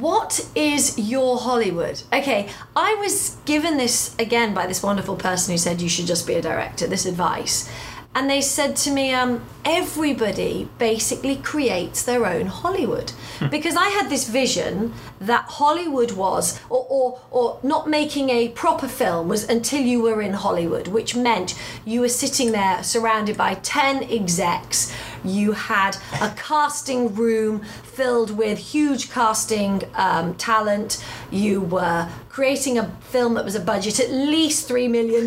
what is your Hollywood? Okay, I was given this again by this wonderful person who said you should just be a director, this advice. And they said to me, um, everybody basically creates their own Hollywood. because I had this vision that Hollywood was, or, or, or not making a proper film was until you were in Hollywood, which meant you were sitting there surrounded by 10 execs. You had a casting room filled with huge casting um, talent. You were creating a film that was a budget at least $3 million.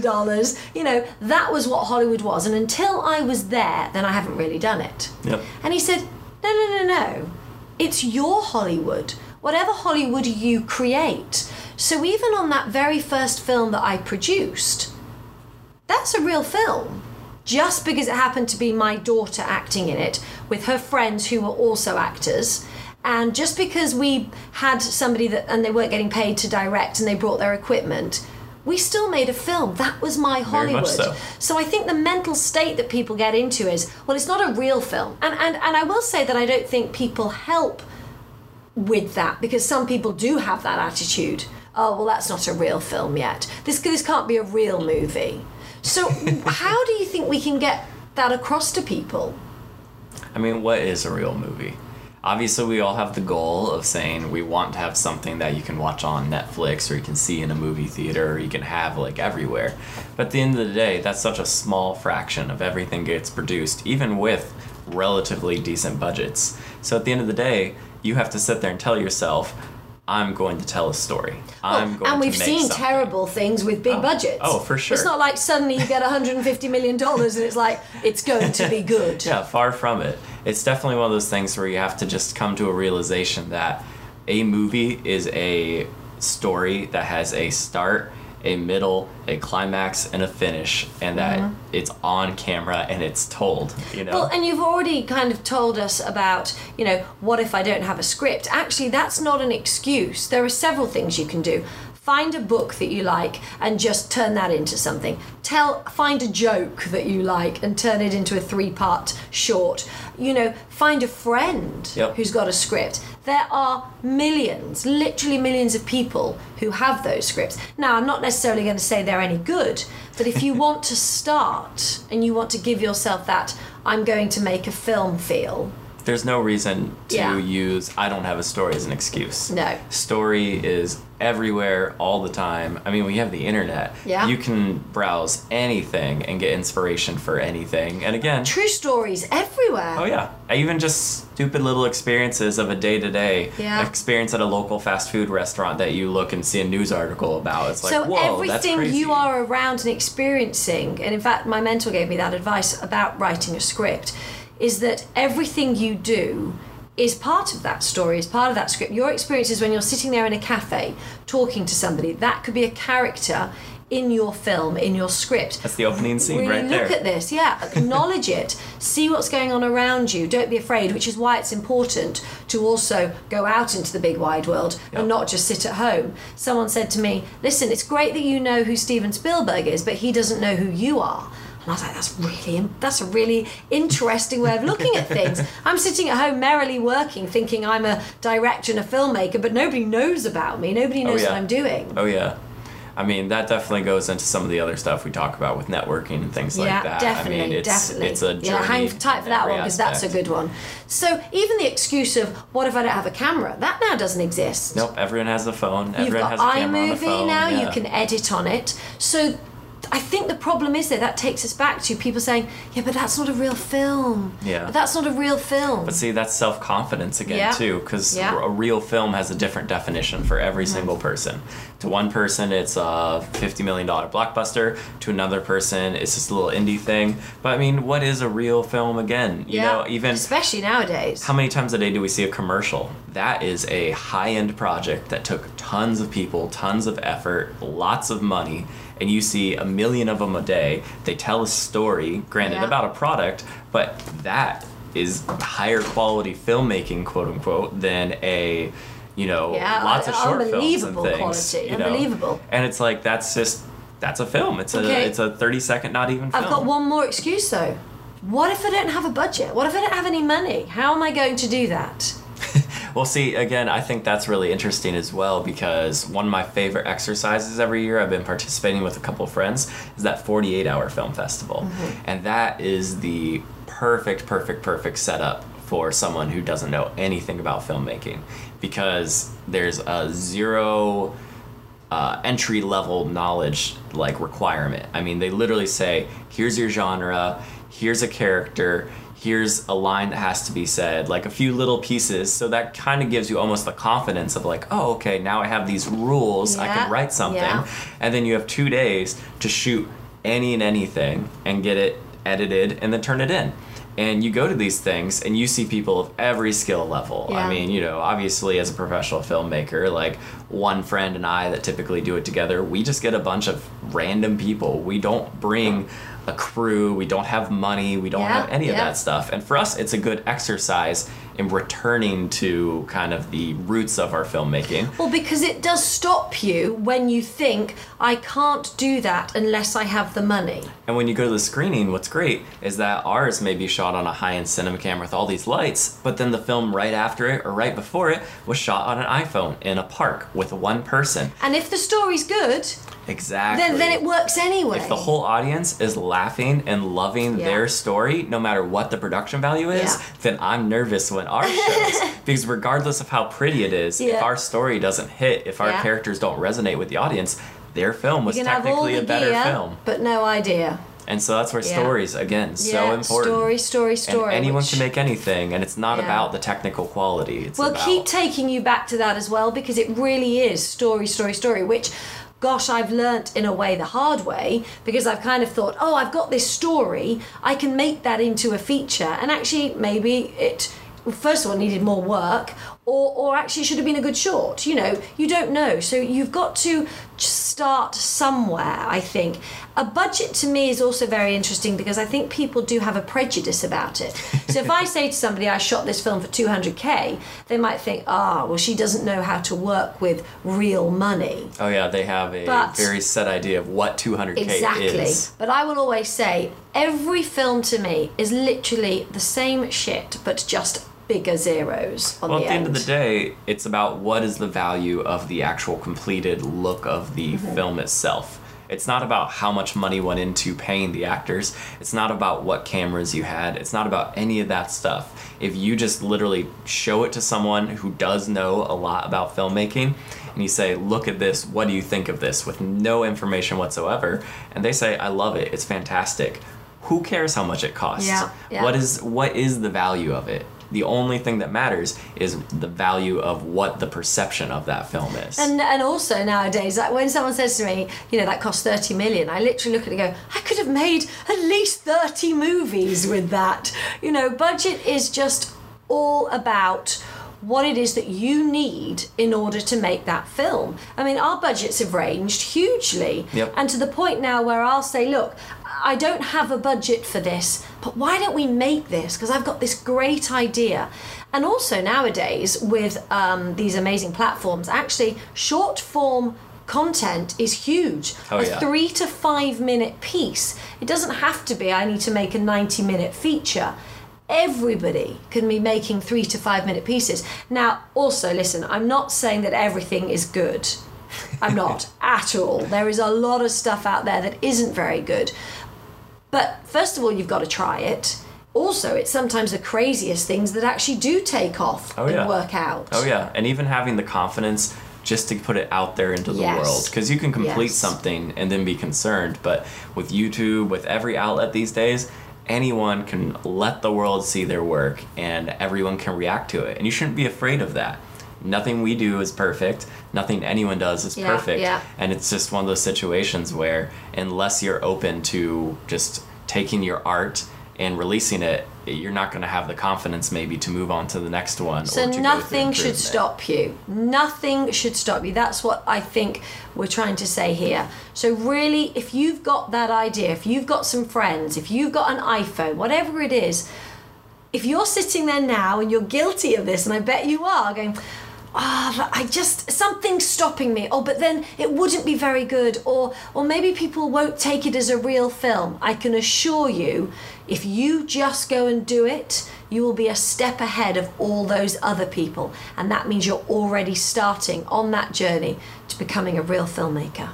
You know, that was what Hollywood was. And until I was there, then I haven't really done it. Yep. And he said, no, no, no, no. It's your Hollywood. Whatever Hollywood you create. So even on that very first film that I produced, that's a real film. Just because it happened to be my daughter acting in it with her friends who were also actors. And just because we had somebody that and they weren't getting paid to direct and they brought their equipment, we still made a film. That was my Hollywood. so. I think the mental state that people get into is, well, it's not a real film. And and, and I will say that I don't think people help with that because some people do have that attitude. Oh well, that's not a real film yet. This this can't be a real movie. So how do you think we can get that across to people? I mean, what is a real movie? Obviously, we all have the goal of saying we want to have something that you can watch on Netflix or you can see in a movie theater or you can have like everywhere. But at the end of the day, that's such a small fraction of everything gets produced, even with relatively decent budgets. So at the end of the day, you have to sit there and tell yourself, I'm going to tell a story. Oh, I'm going to tell you. and we've seen something." terrible things with big Oh. budgets. Oh, for sure. It's not like suddenly you get 150 million dollars and it's like it's going to be good. Yeah, far from it. It's definitely one of those things where you have to just come to a realization that a movie is a story that has a start, a middle, a climax, and a finish, and that uh-huh. it's on camera and it's told. You know. Well, and you've already kind of told us about, you know, what if I don't have a script? Actually, that's not an excuse. There are several things you can do. Find a book that you like and just turn that into something. Tell, find a joke that you like and turn it into a three-part short. You know, find a friend Yep. who's got a script. There are millions, literally millions of people who have those scripts. Now, I'm not necessarily going to say they're any good, but if you want to start and you want to give yourself that, I'm going to make a film feel, There's no reason to Yeah. use I don't have a story as an excuse. No. Story is everywhere all the time. I mean, we have the internet. Yeah. You can browse anything and get inspiration for anything. And again, true stories everywhere. Oh yeah, even just stupid little experiences of a day to day experience at a local fast food restaurant that you look and see a news article about. It's like, so whoa, that's everything crazy. you are around and experiencing, and in fact, my mentor gave me that advice about writing a script, is that everything you do is part of that story, is part of that script. Your experiences when you're sitting there in a cafe talking to somebody, that could be a character in your film, in your script. That's the opening scene really right look there. at this yeah acknowledge it see what's going on around you don't be afraid which is why it's important to also go out into the big wide world Yep. and not just sit at home someone said to me listen it's great that you know who steven spielberg is but he doesn't know who you are and I was like, "That's really, that's a really interesting way of looking at things." I'm sitting at home merrily working, thinking I'm a director and a filmmaker, but nobody knows about me. Nobody oh, knows yeah. what I'm doing. Oh yeah. I mean, that definitely goes into some of the other stuff we talk about with networking and things yeah, like that. definitely, I mean, it's, definitely. it's a journey. yeah, hang tight for that one because that's a good one. So even the excuse of what if I don't have a camera? That now doesn't exist. Nope, everyone has a phone. You've everyone got has a camera iMovie phone. now. You can edit on it. So I think the problem is that that takes us back to people saying, "Yeah, but that's not a real film. Yeah. but that's not a real film." But see, that's self confidence again Yeah. too, because Yeah. Mm-hmm. a real film has a different definition for every single person. To one person, it's a fifty million dollar blockbuster. To another person, it's just a little indie thing. But I mean, what is a real film again? You yeah, know, even especially nowadays. how many times a day do we see a commercial? That is a high end project that took tons of people, tons of effort, lots of money, and you see a million of them a day. They tell a story, granted Yeah. about a product, but that is higher quality filmmaking, quote unquote, than a you know Yeah, lots of short films and things. quality, you know? unbelievable. And it's like that's just that's a film. It's a Okay. it's a thirty second, not even. Film. I've got one more excuse though. What if I don't have a budget? What if I don't have any money? How am I going to do that? Well, see, again, I think that's really interesting as well because one of my favorite exercises every year I've been participating with a couple of friends is that 48 hour film festival. Mm-hmm. And that is the perfect, perfect, perfect setup for someone who doesn't know anything about filmmaking because there's a zero uh, entry level knowledge like requirement. I mean, they literally say, here's your genre, here's a character, here's a line that has to be said, like a few little pieces. So that kind of gives you almost the confidence of like, oh, okay, now I have these rules, I can write something. yeah. And then you have two days to shoot any and anything and get it edited and then turn it in. And you go to these things and you see people of every skill level. Yeah. I mean, you know, obviously as a professional filmmaker, like one friend and I that typically do it together, we just get a bunch of random people. We don't bring a crew, we don't have money, we don't Yeah, have any of that stuff. And for us, it's a good exercise in returning to kind of the roots of our filmmaking. Well, because it does stop you when you think, I can't do that unless I have the money. And when you go to the screening, what's great is that ours may be shot on a high end cinema camera with all these lights, but then the film right after it or right before it was shot on an iPhone in a park with one person. And if the story's good, Exactly. then, then it works anyway. If the whole audience is laughing and loving Yeah. their story, no matter what the production value is, Yeah. then I'm nervous when ours shows. because regardless of how pretty it is, if our story doesn't hit, if our Yeah. characters don't resonate with the audience, their film was you can have all technically a better gear, film. but no idea. And so that's where Yeah. stories, again, so important. story, story, story. and anyone which- can make anything, and it's not Yeah. about the technical quality. It's Well, about keep taking you back to that as well because it really is story, story, story, which, gosh, I've learnt in a way the hard way because I've kind of thought, oh, I've got this story, I can make that into a feature. And actually, maybe it, first of all, needed more work. Or, or actually should have been a good short you know you don't know so you've got to start somewhere i think a budget to me is also very interesting because i think people do have a prejudice about it so if i say to somebody i shot this film for 200k they might think ah well she doesn't know how to work with real money Oh yeah, they have a But- very set idea of what 200k Exactly. is. Exactly. But I will always say every film to me is literally the same shit, but just bigger zeros on Well, the at the end of the day, it's about what is the value of the actual completed look of the Mm-hmm. film itself. It's not about how much money went into paying the actors. It's not about what cameras you had. It's not about any of that stuff. If you just literally show it to someone who does know a lot about filmmaking and you say, Look at this, what do you think of this? with no information whatsoever, and they say, I love it, it's fantastic. Who cares how much it costs? Yeah, yeah. What is what is the value of it? The only thing that matters is the value of what the perception of that film is. And and also nowadays, like when someone says to me, you know, that cost thirty million, I literally look at it and go, I could have made at least thirty movies with that. You know, budget is just all about what it is that you need in order to make that film. I mean, our budgets have ranged hugely. Yep. And to the point now where I'll say, look, I don't have a budget for this, but why don't we make this? Because I've got this great idea. And also nowadays, with um, these amazing platforms, actually, short form content is huge. Oh, a yeah. three to five minute piece. It doesn't have to be, I need to make a 90 minute feature. Everybody can be making three to five minute pieces. Now, also, listen, I'm not saying that everything is good. I'm not at all. There is a lot of stuff out there that isn't very good. But first of all, you've got to try it. Also, it's sometimes the craziest things that actually do take off Oh, and yeah. work out. oh yeah, and even having the confidence just to put it out there into the Yes. world because you can complete Yes. something and then be concerned, but with YouTube, with every outlet these days, anyone can let the world see their work and everyone can react to it. And you shouldn't be afraid of that. Nothing we do is perfect. Nothing anyone does is Yeah, perfect. yeah. And it's just one of those situations where, unless you're open to just taking your art and releasing it, you're not going to have the confidence maybe to move on to the next one. So or to nothing should stop you. Nothing should stop you. That's what I think we're trying to say here. So really, if you've got that idea, if you've got some friends, if you've got an iPhone, whatever it is, if you're sitting there now and you're guilty of this, and I bet you are, going, ah, I just something's stopping me. Oh, but then it wouldn't be very good, or or maybe people won't take it as a real film. I can assure you, if you just go and do it, you will be a step ahead of all those other people. And that means you're already starting on that journey to becoming a real filmmaker.